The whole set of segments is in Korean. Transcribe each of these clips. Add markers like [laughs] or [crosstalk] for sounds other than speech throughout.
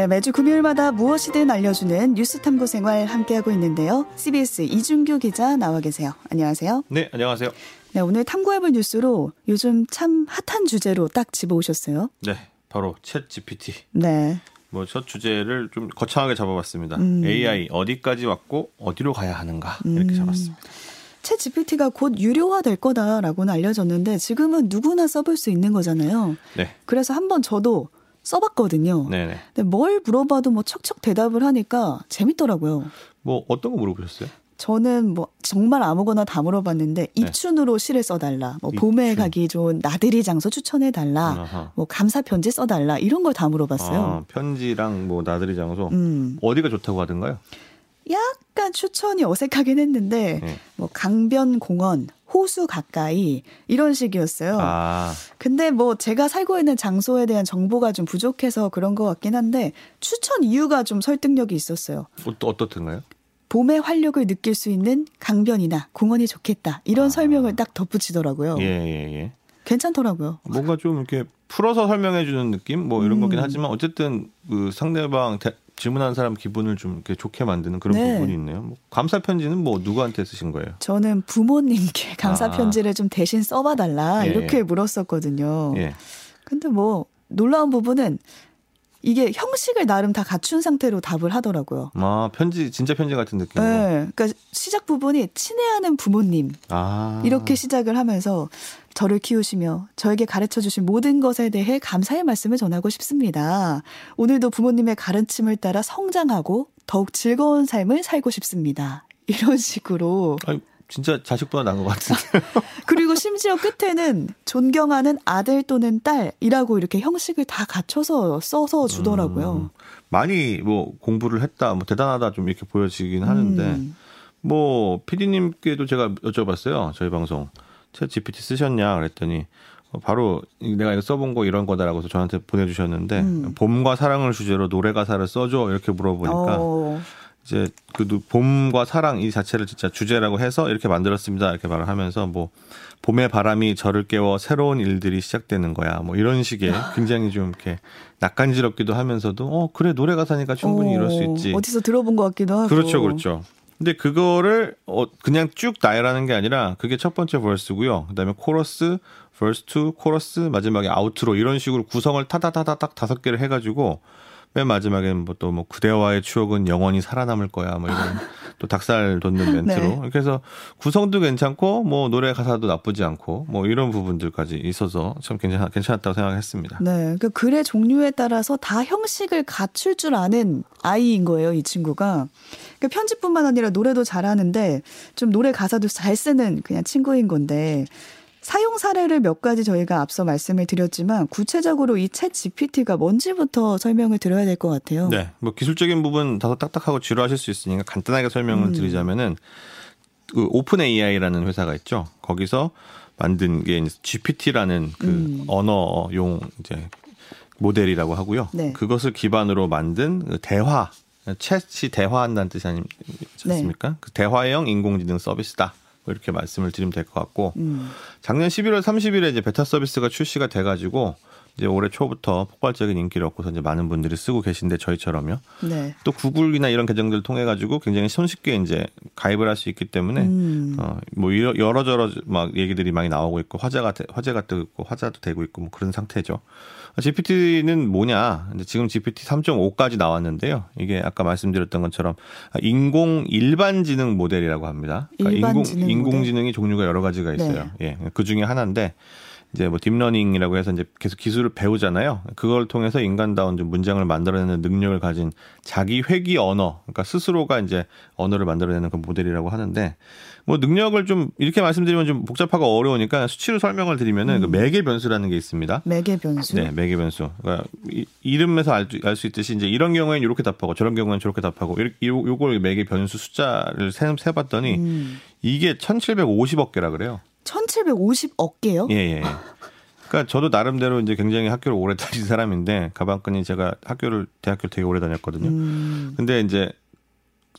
네, 매주 금요일마다 무엇이든 알려주는 뉴스 탐구 생활 함께하고 있는데요. CBS 이준규 기자 나와 계세요. 안녕하세요. 네, 안녕하세요. 네, 오늘 탐구해볼 뉴스로 요즘 참 핫한 주제로 딱 집어오셨어요. 네, 바로 챗 GPT. 네. 뭐 첫 주제를 좀 거창하게 잡아봤습니다. 음. AI 어디까지 왔고 어디로 가야 하는가 이렇게 음. 잡았습니다. 챗 GPT가 곧 유료화될 거다라고는 알려졌는데 지금은 누구나 써볼 수 있는 거잖아요. 네. 그래서 한번 저도 써봤거든요. 네네. 근데 뭘 물어봐도 뭐 척척 대답을 하니까 재밌더라고요. 뭐 어떤 거 물어보셨어요? 저는 뭐 정말 아무거나 다 물어봤는데 네. 입춘으로 시를 써달라, 뭐 입춘. 봄에 가기 좋은 나들이 장소 추천해 달라, 아하. 뭐 감사 편지 써달라 이런 걸 다 물어봤어요. 아, 편지랑 뭐 나들이 장소 음. 어디가 좋다고 하던가요? 약간 추천이 어색하긴 했는데 네. 뭐 강변 공원, 호수 가까이 이런 식이었어요. 아. 근데 뭐 제가 살고 있는 장소에 대한 정보가 좀 부족해서 그런 것 같긴 한데 추천 이유가 좀 설득력이 있었어요. 어, 어떻든가요? 봄의 활력을 느낄 수 있는 강변이나 공원이 좋겠다. 이런 아. 설명을 딱 덧붙이더라고요. 예, 예, 예. 괜찮더라고요. 뭔가 좀 이렇게 풀어서 설명해 주는 느낌 뭐 이런 음. 거긴 하지만 어쨌든 그 상대방 대, 질문하는 사람 기분을 좀 이렇게 좋게 만드는 그런 네. 부분이 있네요. 뭐 감사 편지는 뭐 누구한테 쓰신 거예요? 저는 부모님께 감사 아. 편지를 좀 대신 써봐 달라 예, 이렇게 예. 물었었거든요. 예. 근데 뭐 놀라운 부분은 이게 형식을 나름 다 갖춘 상태로 답을 하더라고요. 아, 편지, 진짜 편지 같은 느낌. 네. 그러니까 시작 부분이 친애하는 부모님. 아. 이렇게 시작을 하면서 저를 키우시며 저에게 가르쳐 주신 모든 것에 대해 감사의 말씀을 전하고 싶습니다. 오늘도 부모님의 가르침을 따라 성장하고 더욱 즐거운 삶을 살고 싶습니다. 이런 식으로. 아니, 진짜 자식보다 나은 것 같은데. [laughs] 그리고 심지어 끝에는 존경하는 아들 또는 딸이라고 이렇게 형식을 다 갖춰서 써서 주더라고요. 음, 많이 뭐 공부를 했다, 뭐 대단하다 좀 이렇게 보여지긴 하는데, 음. 뭐 PD님께도 제가 여쭤봤어요. 저희 방송. 챗 GPT 쓰셨냐 그랬더니 어, 바로 내가 이거 써본 거 이런 거다라고 저한테 보내주셨는데 음. 봄과 사랑을 주제로 노래 가사를 써줘 이렇게 물어보니까 오. 어. 이제 그 봄과 사랑 이 자체를 진짜 주제라고 해서 이렇게 만들었습니다. 이렇게 말을 하면서 뭐 봄의 바람이 저를 깨워 새로운 일들이 시작되는 거야. 뭐 이런 식의 굉장히 좀 이렇게 낯간지럽기도 하면서도 어 그래 노래 가사니까 충분히 오. 이럴 수 있지. 어디서 들어본 것 같기도 하고. 그렇죠 그렇죠. 근데 그거를 어 그냥 쭉 나열하는 게 아니라 그게 첫 번째 verse고요. 그다음에 코러스, verse 2, 코러스, 마지막에 outro 이런 식으로 구성을 타다다다닥 다섯 개를 해 가지고 맨 마지막에는 뭐 또뭐 뭐 그대와의 추억은 영원히 살아남을 거야 뭐 이런 [laughs] 또 닭살 돋는 멘트로 네. 그래서 구성도 괜찮고 뭐 노래 가사도 나쁘지 않고 뭐 이런 부분들까지 있어서 참 괜찮 괜찮았다고 생각했습니다. 네, 그 글의 종류에 따라서 다 형식을 갖출 줄 아는 아이인 거예요 이 친구가. 그 편집뿐만 아니라 노래도 잘하는데 좀 노래 가사도 잘 쓰는 그냥 친구인 건데 사용 사례를 몇 가지 저희가 앞서 말씀을 드렸지만 구체적으로 이 챗 GPT가 뭔지부터 설명을 드려야 될 것 같아요. 네, 뭐 기술적인 부분 다소 딱딱하고 지루하실 수 있으니까 간단하게 설명을 음. 드리자면은 그 오픈 AI라는 회사가 있죠. 거기서 만든 게 GPT라는 그 음. 언어용 이제 모델이라고 하고요. 네. 그것을 기반으로 만든 그 대화 챗이 대화한다는 뜻이 아닙니까? 네. 그 대화형 인공지능 서비스다. 뭐 이렇게 말씀을 드리면 될 것 같고 음. 작년 11월 30일에 이제 베타 서비스가 출시가 돼가지고 이제 올해 초부터 폭발적인 인기를 얻고서 이제 많은 분들이 쓰고 계신데 저희처럼요. 네. 또 구글이나 이런 계정들을 통해 가지고 굉장히 손쉽게 이제 가입을 할 수 있기 때문에 음. 어뭐 여러 저러 막 얘기들이 많이 나오고 있고 화제가 화제가 있고 화제도 되고 있고 뭐 그런 상태죠. GPT는 뭐냐? 지금 GPT 3.5까지 나왔는데요. 이게 아까 말씀드렸던 것처럼 인공 일반 지능 모델이라고 합니다. 그러니까 인공 지능 인공지능이 종류가 여러 가지가 있어요. 네. 예. 그 중에 하나인데 이제 뭐 딥러닝이라고 해서 이제 계속 기술을 배우잖아요. 그걸 통해서 인간다운 좀 문장을 만들어내는 능력을 가진 자기 회귀 언어, 그러니까 스스로가 이제 언어를 만들어내는 그 모델이라고 하는데 뭐 능력을 좀 이렇게 말씀드리면 좀 복잡하고 어려우니까 수치로 설명을 드리면은 그 음. 그 매개 변수라는 게 있습니다. 매개 변수. 네, 매개 변수. 그러니까 이, 이름에서 알 수 있듯이 이제 이런 경우에는 이렇게 답하고 저런 경우에는 저렇게 답하고 요, 요걸 매개 변수 숫자를 세, 세봤더니 음. 이게 1,750억 개라 그래요. 1,750억 개요? 예, 예. 그러니까 저도 나름대로 이제 굉장히 학교를 오래 [laughs] 다닌 사람인데 가방끈이 제가 학교를 대학교를 되게 오래 다녔거든요. 음. 근데 이제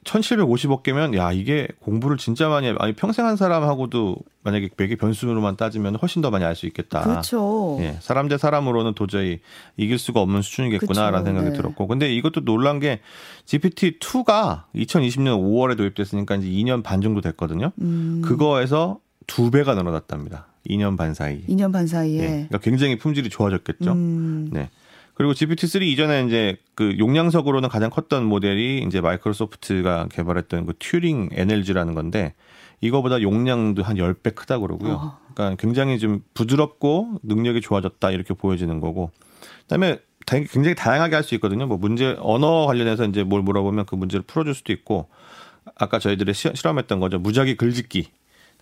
1750억 개면 야 이게 공부를 진짜 많이 해. 아니 평생 한 사람하고도 만약에 매개 변수로만 따지면 훨씬 더 많이 알 수 있겠다. 그렇죠. 예, 사람 대 사람으로는 도저히 이길 수가 없는 수준이겠구나라는 생각이 네. 들었고, 근데 이것도 놀란 게 GPT 2가 2020년 5월에 도입됐으니까 이제 2년 반 정도 됐거든요. 음, 그거에서 두 배가 늘어났답니다. 2년 반 사이. 2년 반 사이에. 예, 그러니까 굉장히 품질이 좋아졌겠죠. 음, 네. 그리고 GPT-3 이전에 이제 그 용량석으로는 가장 컸던 모델이 이제 마이크로소프트가 개발했던 그 튜링 NLG라는 건데 이거보다 용량도 한 10배 크다 그러고요. 어. 그러니까 굉장히 좀 부드럽고 능력이 좋아졌다 이렇게 보여지는 거고. 그다음에 다- 굉장히 다양하게 할 수 있거든요. 뭐 문제 언어 관련해서 이제 뭘 물어보면 그 문제를 풀어 줄 수도 있고 아까 저희들이 시- 실험했던 거죠. 무작위 글짓기.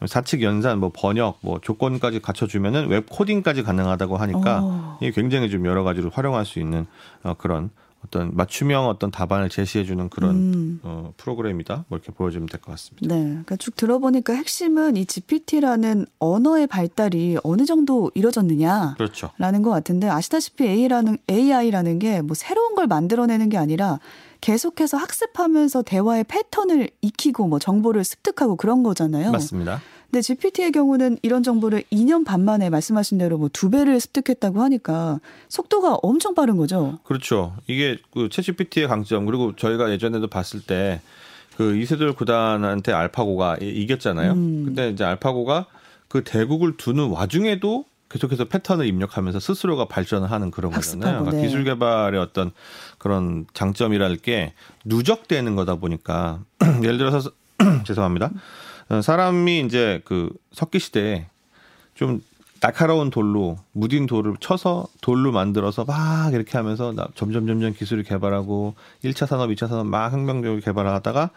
사칙 연산, 뭐 번역, 뭐 조건까지 갖춰주면은 웹 코딩까지 가능하다고 하니까 어. 이게 굉장히 좀 여러 가지로 활용할 수 있는 어, 그런 어떤 맞춤형 어떤 답안을 제시해주는 그런 음. 어, 프로그램이다. 뭐 이렇게 보여주면 될 것 같습니다. 네. 그러니까 쭉 들어보니까 핵심은 이 GPT라는 언어의 발달이 어느 정도 이뤄졌느냐. 그렇죠. 라는 것 같은데 아시다시피 AI라는 AI라는 게 뭐 새로운 걸 만들어내는 게 아니라 계속해서 학습하면서 대화의 패턴을 익히고 뭐 정보를 습득하고 그런 거잖아요. 맞습니다. 근데 GPT의 경우는 이런 정보를 2년 반 만에 말씀하신 대로 뭐 두 배를 습득했다고 하니까 속도가 엄청 빠른 거죠. 그렇죠. 이게 그 챗GPT의 강점 그리고 저희가 예전에도 봤을 때 그 이세돌 구단한테 알파고가 이- 이겼잖아요. 음. 근데 이제 알파고가 그 대국을 두는 와중에도 계속해서 패턴을 입력하면서 스스로가 발전을 하는 그런 학습하고, 거잖아요. 그러니까 네. 기술 개발의 어떤 그런 장점이랄 게 누적되는 거다 보니까 [clears throat] 예를 들어서 [clears throat] 죄송합니다. 어, 사람이 이제 그 석기 시대에 좀 날카로운 돌로 무딘 돌을 쳐서 돌로 만들어서 막 이렇게 하면서 나- 점점 점점 기술을 개발하고 1차 산업, 2차 산업 막 혁명적으로 개발을 하다가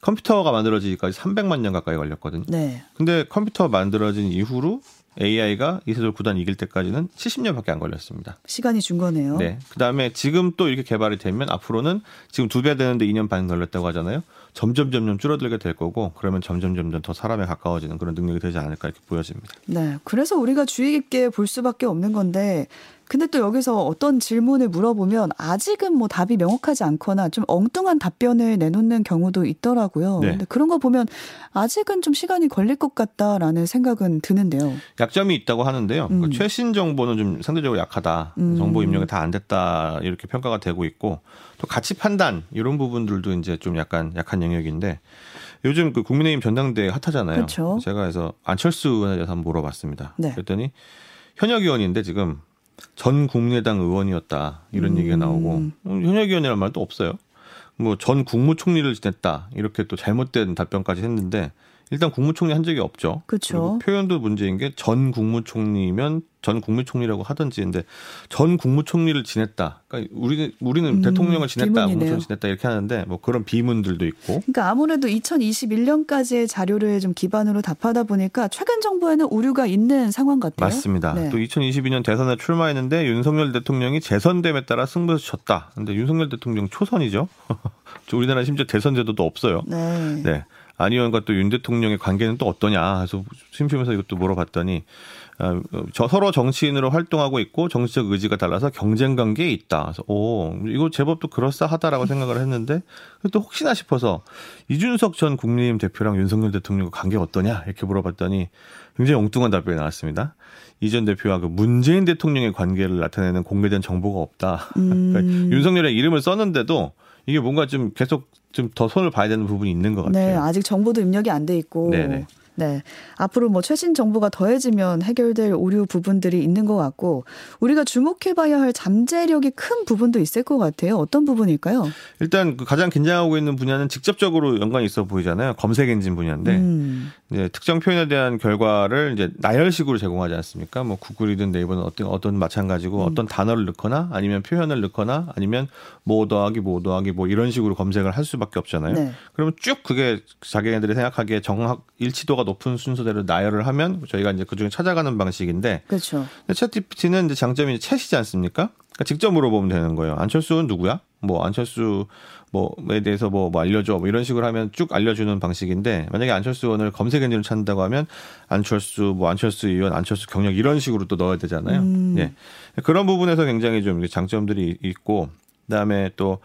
컴퓨터가 만들어지기까지 300만 년 가까이 걸렸거든요. 네. 근데 컴퓨터 만들어진 이후로 AI가 이세돌 구단 이길 때까지는 70년밖에 안 걸렸습니다. 시간이 준 거네요. 네. 그다음에 지금 또 이렇게 개발이 되면 앞으로는 지금 두 배 되는데 2년 반 걸렸다고 하잖아요. 점점 점점 줄어들게 될 거고 그러면 점점 점점 더 사람에 가까워지는 그런 능력이 되지 않을까 이렇게 보여집니다. 네. 그래서 우리가 주의 깊게 볼 수밖에 없는 건데, 근데 또 여기서 어떤 질문을 물어보면 아직은 뭐 답이 명확하지 않거나 좀 엉뚱한 답변을 내놓는 경우도 있더라고요. 네. 근데 그런 거 보면 아직은 좀 시간이 걸릴 것 같다라는 생각은 드는데요. 약점이 있다고 하는데요. 음. 그 최신 정보는 좀 상대적으로 약하다. 음. 정보 입력이 다 안 됐다. 이렇게 평가가 되고 있고 또 가치 판단 이런 부분들도 이제 좀 약간 약한 영역인데 요즘 그 국민의힘 전당대회 핫하잖아요. 그렇죠. 제가 그래서 안철수 의원에 대해서 한번 물어봤습니다. 네. 그랬더니 현역 의원인데 지금 전 국민의당 의원이었다 이런 음. 얘기가 나오고 음, 현역 의원이란 말도 없어요. 뭐 전 국무총리를 지냈다 이렇게 또 잘못된 답변까지 했는데 일단 국무총리 한 적이 없죠. 리고 표현도 문제인 게 전 국무총리면 전 국무총리라고 하든지 근데 전 국무총리를 지냈다. 그러니까 우리 우리는 음, 대통령을 지냈다. 국무총리 지냈다 이렇게 하는데 뭐 그런 비문들도 있고 그러니까 아무래도 2021년까지의 자료를 좀 기반으로 답하다 보니까 최근 정보에는 오류가 있는 상황 같아요. 맞습니다. 네. 또 2022년 대선에 출마했는데 윤석열 대통령이 재선됨에 따라 승부에서 졌다. 근데 윤석열 대통령 초선이죠. [laughs] 저 우리나라 심지어 대선 제도도 없어요. 네. 네. 안 의원과 또 윤 대통령의 관계는 또 어떠냐 해서 심심해서 이것도 물어봤더니 아, 저 서로 정치인으로 활동하고 있고 정치적 의지가 달라서 경쟁 관계에 있다. 그래서 오 이거 제법 또 그럴싸하다라고 생각을 했는데 또 혹시나 싶어서 이준석 전 국민의힘 대표랑 윤석열 대통령 관계가 어떠냐 이렇게 물어봤더니 굉장히 엉뚱한 답변이 나왔습니다. 이전 대표와 그 문재인 대통령의 관계를 나타내는 공개된 정보가 없다. [laughs] 음. 그러니까 윤석열의 이름을 썼는데도 이게 뭔가 좀 계속 좀 더 손을 봐야 되는 부분이 있는 것 네, 같아요. 아직 정보도 입력이 안 돼 있고. 네네. 네. 앞으로 뭐 최신 정보가 더해지면 해결될 오류 부분들이 있는 것 같고 우리가 주목해봐야 할 잠재력이 큰 부분도 있을 것 같아요. 어떤 부분일까요? 일단 그 가장 긴장하고 있는 분야는 직접적으로 연관이 있어 보이잖아요. 검색 엔진 분야인데 음. 이제 특정 표현에 대한 결과를 이제 나열식으로 제공하지 않습니까? 뭐 구글이든 네이버는 어떤 어떤 마찬가지고 음. 어떤 단어를 넣거나 아니면 표현을 넣거나 아니면 뭐 더하기 뭐 더하기 뭐 이런 식으로 검색을 할 수밖에 없잖아요. 네. 그러면 쭉 그게 자기네들이 생각하기에 정확 일치도가 높은 순서대로 나열을 하면 저희가 이제 그중에 찾아가는 방식인데 그렇죠. 근데 챗GPT는 이제 장점이 챗이지 않습니까? 그러니까 직접 물어보면 되는 거예요. 안철수는 누구야? 뭐 안철수 뭐에 대해서 뭐, 뭐 알려줘 뭐 이런 식으로 하면 쭉 알려주는 방식인데 만약에 안철수 의원을 검색 엔진을 찾는다고 하면 안철수 뭐 안철수 의원 안철수 경력 이런 식으로 또 넣어야 되잖아요. 음. 예 그런 부분에서 굉장히 좀 장점들이 있고 그다음에 또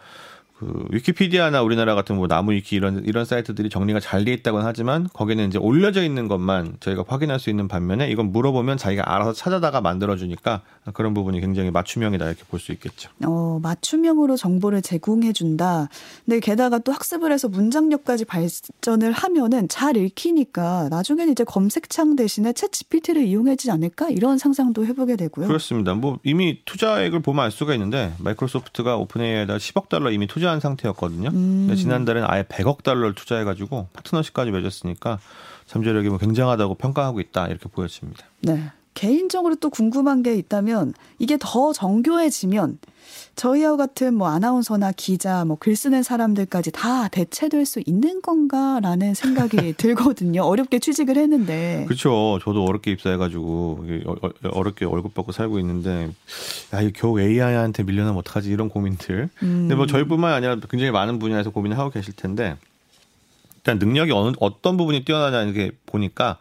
그 위키피디아나 우리나라 같은 뭐 나무 위키 이런 이런 사이트들이 정리가 잘 돼 있다고는 하지만 거기는 이제 올려져 있는 것만 저희가 확인할 수 있는 반면에 이건 물어보면 자기가 알아서 찾아다가 만들어 주니까 그런 부분이 굉장히 맞춤형이다 이렇게 볼 수 있겠죠. 어, 맞춤형으로 정보를 제공해 준다. 근데 게다가 또 학습을 해서 문장력까지 발전을 하면은 잘 읽히니까 나중에는 이제 검색창 대신에 챗 GPT를 이용하지 않을까 이런 상상도 해보게 되고요. 그렇습니다. 뭐 이미 투자액을 보면 알 수가 있는데 마이크로소프트가 오픈AI에다 10억 달러 이미 투자 투자한 상태였거든요. 음. 지난달에는 아예 100억 달러를 투자해가지고 파트너십까지 맺었으니까 잠재력이 뭐 굉장하다고 평가하고 있다 이렇게 보여집니다. 네. 개인적으로 또 궁금한 게 있다면 이게 더 정교해지면 저희와 같은 뭐 아나운서나 기자, 뭐 글 쓰는 사람들까지 다 대체될 수 있는 건가라는 생각이 [laughs] 들거든요. 어렵게 취직을 했는데. 그렇죠. 저도 어렵게 입사해가지고 어, 어, 어렵게 월급 받고 살고 있는데 야, 이 겨우 AI한테 밀려나면 어떡하지 이런 고민들. 음. 근데 뭐 저희뿐만 아니라 굉장히 많은 분야에서 고민을 하고 계실 텐데 일단 능력이 어느 어떤 부분이 뛰어나냐 이렇게 보니까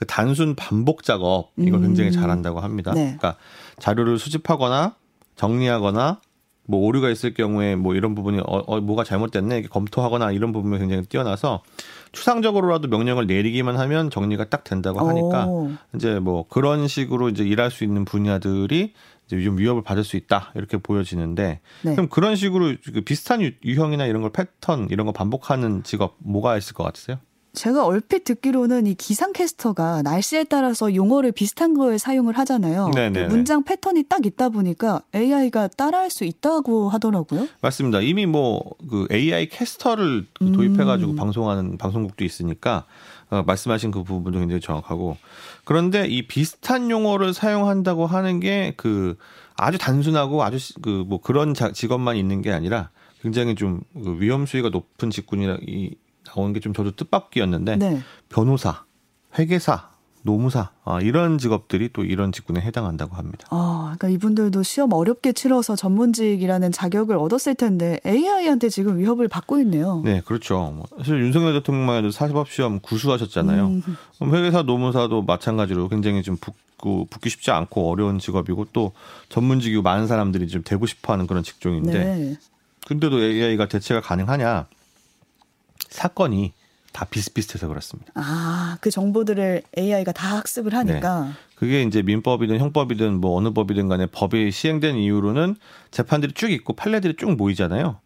그 단순 반복 작업 이걸 굉장히 음. 잘한다고 합니다. 네. 그러니까 자료를 수집하거나 정리하거나 뭐 오류가 있을 경우에 뭐 이런 부분이 어, 어 뭐가 잘못됐네 이렇게 검토하거나 이런 부분이 굉장히 뛰어나서 추상적으로라도 명령을 내리기만 하면 정리가 딱 된다고 하니까 오. 이제 뭐 그런 식으로 이제 일할 수 있는 분야들이 이제 좀 위협을 받을 수 있다 이렇게 보여지는데 네. 그럼 그런 식으로 그 비슷한 유형이나 이런 걸 패턴 이런 거 반복하는 직업 뭐가 있을 것 같으세요? 제가 얼핏 듣기로는 이 기상캐스터가 날씨에 따라서 용어를 비슷한 거에 사용을 하잖아요. 네네 문장 패턴이 딱 있다 보니까 AI가 따라할 수 있다고 하더라고요. 맞습니다. 이미 뭐 그 AI 캐스터를 음. 도입해가지고 방송하는 방송국도 있으니까 어, 말씀하신 그 부분도 굉장히 정확하고 그런데 이 비슷한 용어를 사용한다고 하는 게 그 아주 단순하고 아주 그 뭐 그런 직업만 있는 게 아니라 굉장히 좀그 위험 수위가 높은 직군이라 이 나오는 게 좀 저도 뜻밖이었는데 네. 변호사, 회계사, 노무사 아, 이런 직업들이 또 이런 직군에 해당한다고 합니다. 아, 그러니까 이분들도 시험 어렵게 치러서 전문직이라는 자격을 얻었을 텐데 AI한테 지금 위협을 받고 있네요. 네, 그렇죠. 뭐 사실 윤석열 대통령만 해도 사법 시험 구수하셨잖아요. 음. 회계사, 노무사도 마찬가지로 굉장히 좀 붙고 붙기 쉽지 않고 어려운 직업이고 또 전문직이고 많은 사람들이 좀 되고 싶어하는 그런 직종인데. 네. 근데도 AI가 대체가 가능하냐? 사건이 다 비슷비슷해서 그렇습니다. 아, 그 정보들을 AI가 다 학습을 하니까. 네. 그게 이제 민법이든 형법이든 뭐 어느 법이든 간에 법이 시행된 이후로는 재판들이 쭉 있고 판례들이 쭉 모이잖아요.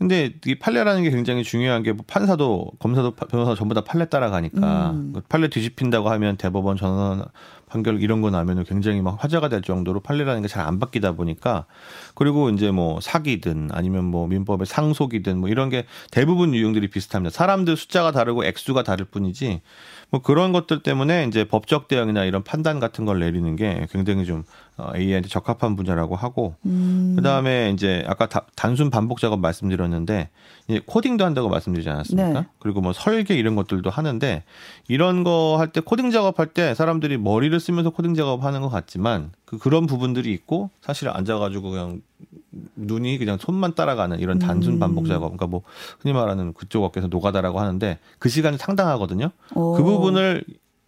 근데 이 판례라는 게 굉장히 중요한 게 뭐 판사도 검사도 변호사 전부 다 판례 따라가니까 음. 그 판례 뒤집힌다고 하면 대법원 전원 판결 이런 거 나면은 굉장히 막 화제가 될 정도로 판례라는 게 잘 안 바뀌다 보니까 그리고 이제 뭐 사기든 아니면 뭐 민법의 상속이든 뭐 이런 게 대부분 유형들이 비슷합니다. 사람들 숫자가 다르고 액수가 다를 뿐이지 뭐 그런 것들 때문에 이제 법적 대응이나 이런 판단 같은 걸 내리는 게 굉장히 좀 어, AI한테 적합한 분야라고 하고 음. 그다음에 이제 아까 다, 단순 반복 작업 말씀드렸는데 이제 코딩도 한다고 말씀드리지 않았습니까? 네. 그리고 뭐 설계 이런 것들도 하는데 이런 거 할 때 코딩 작업할 때 사람들이 머리를 쓰면서 코딩 작업하는 것 같지만 그 그런 부분들이 있고 사실 앉아가지고 그냥 눈이 그냥 손만 따라가는 이런 단순 음. 반복 작업. 그러니까 뭐 흔히 말하는 그쪽 업계에서 노가다라고 하는데 그 시간이 상당하거든요. 오. 그 부분을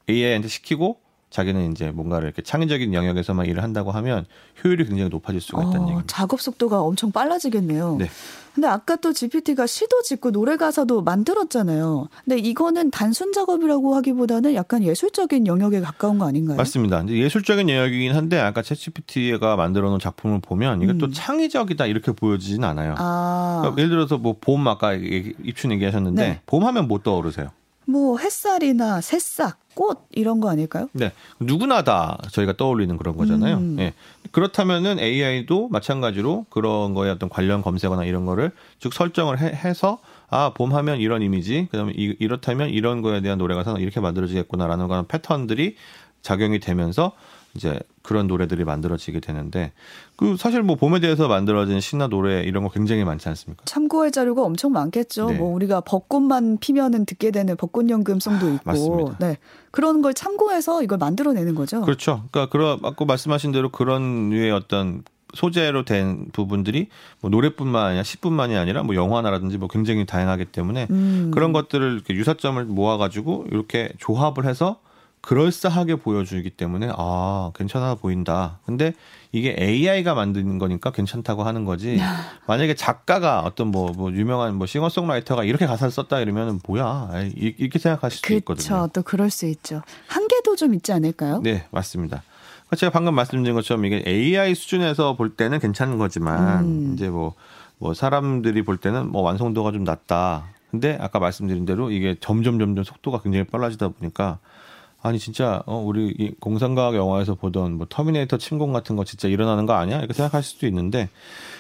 AI한테 시키고 자기는 이제 뭔가를 이렇게 창의적인 영역에서만 일을 한다고 하면 효율이 굉장히 높아질 수가 있다는 어, 얘기입니다. 작업 속도가 엄청 빨라지겠네요. 네. 근데 아까 또 GPT가 시도 짓고 노래 가사도 만들었잖아요. 근데 이거는 단순 작업이라고 하기보다는 약간 예술적인 영역에 가까운 거 아닌가요? 맞습니다. 예술적인 영역이긴 한데 아까 챗 GPT가 만들어 놓은 작품을 보면 이게 음. 또 창의적이다 이렇게 보여지진 않아요. 아. 그러니까 예를 들어서 뭐 봄 아까 입춘 얘기하셨는데 네. 봄 하면 뭐 떠오르세요? 뭐 햇살이나 새싹, 꽃 이런 거 아닐까요? 네. 누구나 다 저희가 떠올리는 그런 거잖아요. 음. 예. 그렇다면은 AI도 마찬가지로 그런 거에 어떤 관련 검색어나 이런 거를 쭉 설정을 해, 서 아, 봄 하면 이런 이미지, 그다음에 이, 이렇다면 이런 거에 대한 노래가 이렇게 만들어지겠구나라는 그런 패턴들이 작용이 되면서 이제 그런 노래들이 만들어지게 되는데 그 사실 뭐 봄에 대해서 만들어진 신나 노래 이런 거 굉장히 많지 않습니까? 참고할 자료가 엄청 많겠죠. 네. 뭐 우리가 벚꽃만 피면은 듣게 되는 벚꽃 연금송도 있고, 맞습니다. 네 그런 걸 참고해서 이걸 만들어내는 거죠. 그렇죠. 그러니까 그런 아까 말씀하신 대로 그런 류의 어떤 소재로 된 부분들이 뭐 노래뿐만 아니라 시뿐만이 아니라 뭐 영화나라든지 뭐 굉장히 다양하기 때문에 음. 그런 것들을 이렇게 유사점을 모아가지고 이렇게 조합을 해서 그럴싸하게 보여주기 때문에 아 괜찮아 보인다. 근데 이게 AI가 만드는 거니까 괜찮다고 하는 거지. [laughs] 만약에 작가가 어떤 뭐, 뭐 유명한 뭐 싱어송라이터가 이렇게 가사를 썼다 이러면은 뭐야 이렇게 생각하실 수 있거든요. 그렇죠. 또 그럴 수 있죠. 한계도 좀 있지 않을까요? 네 맞습니다. 그러니까 제가 방금 말씀드린 것처럼 이게 AI 수준에서 볼 때는 괜찮은 거지만 음. 이제 뭐뭐 뭐 사람들이 볼 때는 뭐 완성도가 좀 낮다. 근데 아까 말씀드린 대로 이게 점점 점점 속도가 굉장히 빨라지다 보니까 아니 진짜 어 우리 이 공상과학 영화에서 보던 뭐 터미네이터 침공 같은 거 진짜 일어나는 거 아니야? 이렇게 생각하실 수도 있는데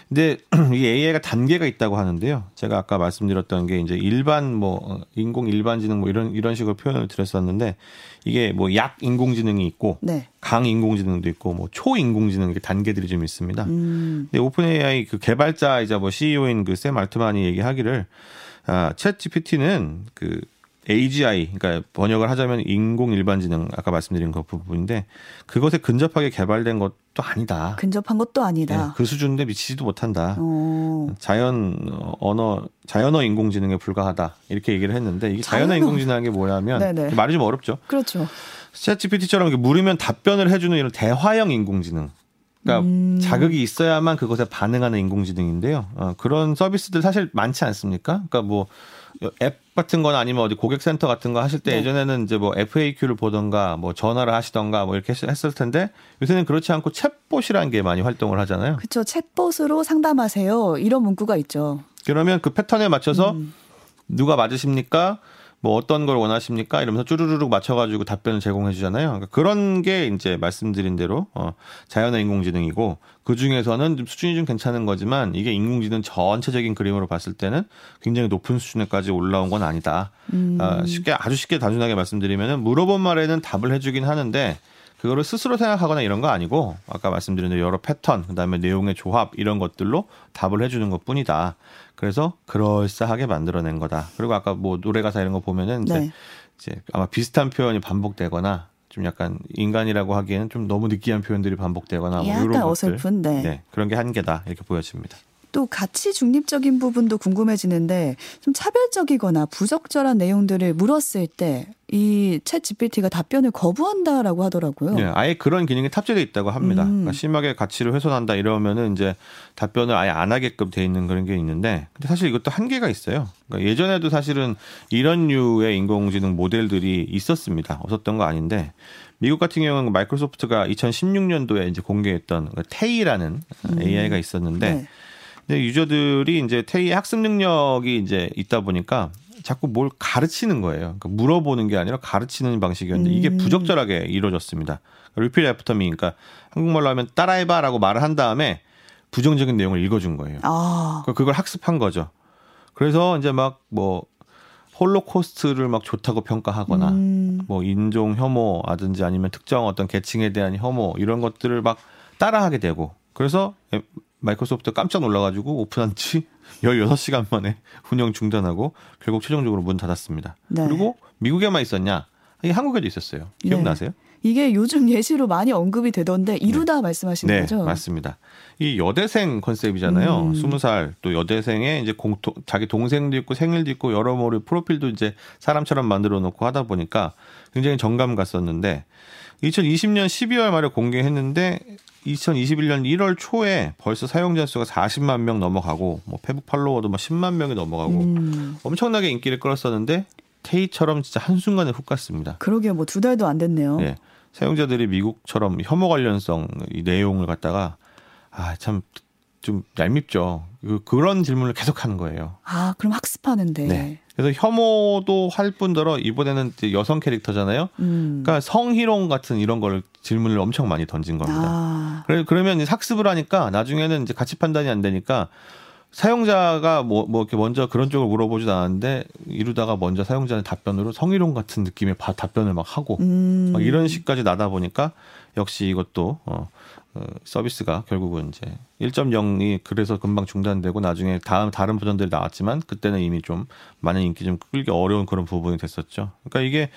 근데 [clears throat] 이 AI가 단계가 있다고 하는데요. 제가 아까 말씀드렸던 게 이제 일반 뭐 어, 인공 일반 지능 뭐 이런 이런 식으로 표현을 드렸었는데 이게 뭐 약 인공 지능이 있고 네. 강 인공 지능도 있고 뭐 초 인공 지능 이렇게 단계들이 좀 있습니다. 음. 근데 오픈 AI 그 개발자이자 뭐 CEO인 그 샘 알트만이 얘기하기를 아, 챗 GPT는 그 AGI, 그러니까 번역을 하자면 인공 일반지능 아까 말씀드린 그 부분인데 그것에 근접하게 개발된 것도 아니다. 근접한 것도 아니다. 네, 그 수준인데 미치지도 못한다. 오. 자연 언어, 자연어 인공지능에 불과하다 이렇게 얘기를 했는데 이게 자연어, 자연어 인공지능이 뭐냐면 네네. 말이 좀 어렵죠. 그렇죠. 챗GPT처럼 물으면 답변을 해주는 이런 대화형 인공지능. 그러니까 음. 자극이 있어야만 그것에 반응하는 인공지능인데요. 어, 그런 서비스들 사실 많지 않습니까? 그러니까 뭐 앱 같은 건 아니면 어디 고객센터 같은 거 하실 때 네. 예전에는 이제 뭐 FAQ를 보던가 뭐 전화를 하시던가 뭐 이렇게 했을 텐데 요새는 그렇지 않고 챗봇이라는 게 많이 활동을 하잖아요. 그렇죠. 챗봇으로 상담하세요. 이런 문구가 있죠. 그러면 그 패턴에 맞춰서 음. 누가 맞으십니까? 뭐 어떤 걸 원하십니까? 이러면서 쭈루루룩 맞춰가지고 답변을 제공해 주잖아요. 그러니까 그런 게 이제 말씀드린 대로 어, 자연어 인공지능이고 그 중에서는 좀 수준이 좀 괜찮은 거지만 이게 인공지능 전체적인 그림으로 봤을 때는 굉장히 높은 수준에까지 올라온 건 아니다. 음. 어, 쉽게 아주 쉽게 단순하게 말씀드리면은 물어본 말에는 답을 해주긴 하는데 그거를 스스로 생각하거나 이런 거 아니고 아까 말씀드린 여러 패턴 그다음에 내용의 조합 이런 것들로 답을 해주는 것뿐이다. 그래서 그럴싸하게 만들어낸 거다. 그리고 아까 뭐 노래 가사 이런 거 보면은 이제, 네. 이제 아마 비슷한 표현이 반복되거나 좀 약간 인간이라고 하기에는 좀 너무 느끼한 표현들이 반복되거나 뭐 이런 것들 어설픈, 네. 네. 그런 게 한계다 이렇게 보여집니다. 또 가치 중립적인 부분도 궁금해지는데 좀 차별적이거나 부적절한 내용들을 물었을 때 이챗 GPT가 답변을 거부한다라고 하더라고요. 네, 아예 그런 기능이 탑재되어 있다고 합니다. 음. 그러니까 심하게 가치를 훼손한다 이러면은 이제 답변을 아예 안 하게끔 돼 있는 그런 게 있는데 근데 사실 이것도 한계가 있어요. 그러니까 예전에도 사실은 이런 류의 인공지능 모델들이 있었습니다. 없었던 거 아닌데 미국 같은 경우는 마이크로소프트가 2016년도에 이제 공개했던 그 테이라는 음. AI가 있었는데 네. 근데 유저들이 이제 테이의 학습 능력이 이제 있다 보니까 자꾸 뭘 가르치는 거예요. 그러니까 물어보는 게 아니라 가르치는 방식이었는데 이게 음. 부적절하게 이루어졌습니다. repeat after me, 그러니까 한국말로 하면 따라해봐라고 말을 한 다음에 부정적인 내용을 읽어준 거예요. 아. 그러니까 그걸 학습한 거죠. 그래서 이제 막 뭐 홀로코스트를 막 좋다고 평가하거나 음. 뭐 인종 혐오라든지 아니면 특정 어떤 계층에 대한 혐오 이런 것들을 막 따라하게 되고 그래서 마이크로소프트 깜짝 놀라가지고 오픈한 지 [laughs] 16시간 만에 운영 중단하고 결국 최종적으로 문 닫았습니다. 네. 그리고 미국에만 있었냐? 이게 한국에도 있었어요. 기억나세요? 네. 이게 요즘 예시로 많이 언급이 되던데 이루다 네. 말씀하시는 네, 거죠? 맞습니다. 이 여대생 컨셉이잖아요. 음. 20살 또 여대생의 이제 공통 자기 동생도 있고 생일도 있고 여러모로 프로필도 이제 사람처럼 만들어 놓고 하다 보니까 굉장히 정감 갔었는데 2020년 12월 말에 공개했는데 2021년 1월 초에 벌써 사용자 수가 40만 명 넘어가고 뭐 페북 팔로워도 막 10만 명이 넘어가고 음. 엄청나게 인기를 끌었었는데 테이처럼 진짜 한순간에 훅 갔습니다. 그러게요. 뭐 두 달도 안 됐네요. 네. 사용자들이 미국처럼 혐오 관련성 이 내용을 갖다가 아, 참 좀 얄밉죠. 그, 그런 질문을 계속 하는 거예요. 아, 그럼 학습하는데. 네. 그래서 혐오도 할 뿐더러 이번에는 여성 캐릭터잖아요. 음. 그러니까 성희롱 같은 이런 걸 질문을 엄청 많이 던진 겁니다. 아. 그래 그러면 이제 학습을 하니까 나중에는 이제 가치 판단이 안 되니까 사용자가 뭐, 뭐 이렇게 먼저 그런 쪽을 물어보지도 않았는데 이루다가 먼저 사용자의 답변으로 성희롱 같은 느낌의 답변을 막 하고 음. 막 이런 식까지 나다 보니까 역시 이것도 어, 어, 서비스가 결국은 이제 1.0이 그래서 금방 중단되고 나중에 다음 다른 버전들이 나왔지만 그때는 이미 좀 많은 인기 좀 끌기 어려운 그런 부분이 됐었죠. 그러니까 이게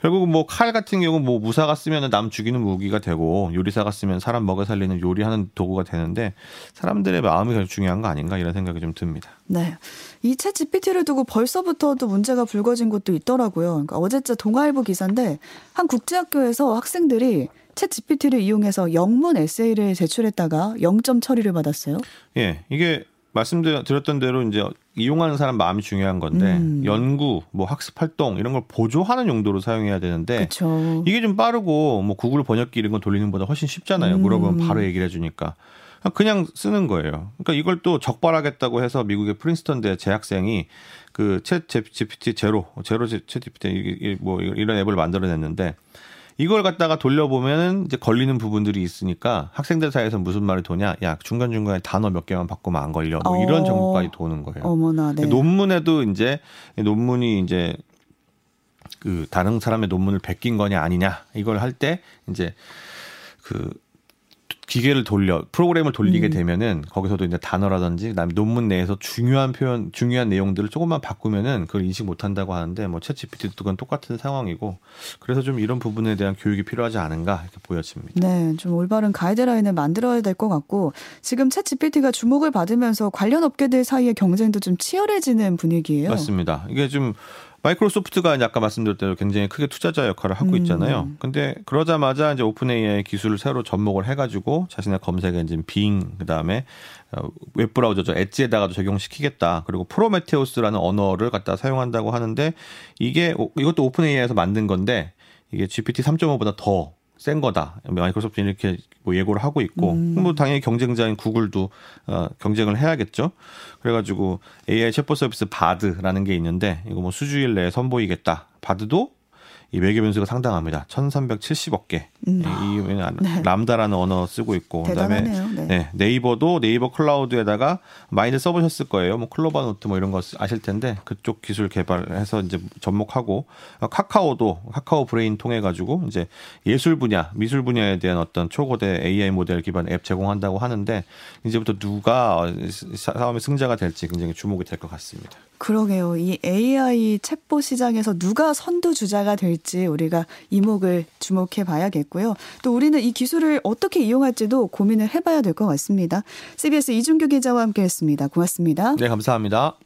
결국은 뭐 칼 같은 경우 뭐 무사가 쓰면 남 죽이는 무기가 되고 요리사가 쓰면 사람 먹여 살리는 요리하는 도구가 되는데 사람들의 마음이 제일 중요한 거 아닌가 이런 생각이 좀 듭니다. 네. 이챗 GPT를 두고 벌써부터 또 문제가 불거진 곳도 있더라고요. 그러니까 어제자 동아일보 기사인데 한 국제학교에서 학생들이 챗 GPT를 이용해서 영문 에세이를 제출했다가 0점 처리를 받았어요. 예, 이게 말씀드렸던 대로 이제 이용하는 사람 마음이 중요한 건데 음. 연구, 뭐 학습 활동 이런 걸 보조하는 용도로 사용해야 되는데 그쵸. 이게 좀 빠르고 뭐 구글 번역기 이런 거 돌리는 것보다 훨씬 쉽잖아요. 음. 물어보면 바로 얘기를 해주니까. 그냥 쓰는 거예요. 그러니까 이걸 또 적발하겠다고 해서 미국의 프린스턴 대 재학생이 그챗 GPT 제로, 제로 챗 GPT 뭐 이런 앱을 만들어냈는데 이걸 갖다가 돌려보면은 이제 걸리는 부분들이 있으니까 학생들 사이에서 무슨 말이 도냐? 야, 중간 중간에 단어 몇 개만 바꾸면 안 걸려. 뭐 이런 어. 정보까지 도는 거예요. 어머나, 네. 논문에도 이제 논문이 이제 그 다른 사람의 논문을 베낀 거냐 아니냐 이걸 할 때 이제 그 기계를 돌려 프로그램을 돌리게 음. 되면은 거기서도 이제 단어라든지 그다음에 논문 내에서 중요한 표현 중요한 내용들을 조금만 바꾸면은 그걸 인식 못 한다고 하는데 뭐 챗 GPT도 그건 똑같은 상황이고 그래서 좀 이런 부분에 대한 교육이 필요하지 않은가 이렇게 보여집니다. 네, 좀 올바른 가이드라인을 만들어야 될 것 같고 지금 챗 GPT가 주목을 받으면서 관련 업계들 사이의 경쟁도 좀 치열해지는 분위기예요. 맞습니다. 이게 좀 마이크로소프트가 아까 말씀드렸대로 굉장히 크게 투자자 역할을 하고 음. 있잖아요. 음. 근데 그러자마자 이제 오픈 AI 기술을 새로 접목을 해가지고 자신의 검색 엔진 빙 그다음에 어, 웹브라우저죠 엣지에다가도 적용시키겠다. 그리고 프로메테우스라는 언어를 갖다 사용한다고 하는데 이게 이것도 오픈 AI에서 만든 건데 이게 GPT 3.5보다 더 센 거다. 마이크로소프트 이렇게 뭐 예고를 하고 있고, 음. 뭐 당연히 경쟁자인 구글도 어, 경쟁을 해야겠죠. 그래가지고 AI 챗봇 서비스 바드라는 게 있는데 이거 뭐 수주일 내에 선보이겠다. 바드도 이 매개 변수가 상당합니다. 1,370억 개. 음. 이 네. 람다라는 언어 쓰고 있고 그다음에 네. 네. 이버도 네이버 클라우드에다가 많이들 써보셨을 거예요. 뭐 클로바 노트 뭐 이런 거 아실 텐데 그쪽 기술 개발해서 이제 접목하고 카카오도 카카오 브레인 통해 가지고 이제 예술 분야, 미술 분야에 대한 어떤 초거대 AI 모델 기반 앱 제공한다고 하는데 이제부터 누가 싸움의 승자가 될지 굉장히 주목이 될 것 같습니다. 그러게요. 이 AI 챗봇 시장에서 누가 선두 주자가 될지 우리가 이목을 주목해 봐야겠고요. 또 우리는 이 기술을 어떻게 이용할지도 고민을 해봐야 될 것 같습니다. CBS 이준규 기자와 함께했습니다. 고맙습니다. 네, 감사합니다.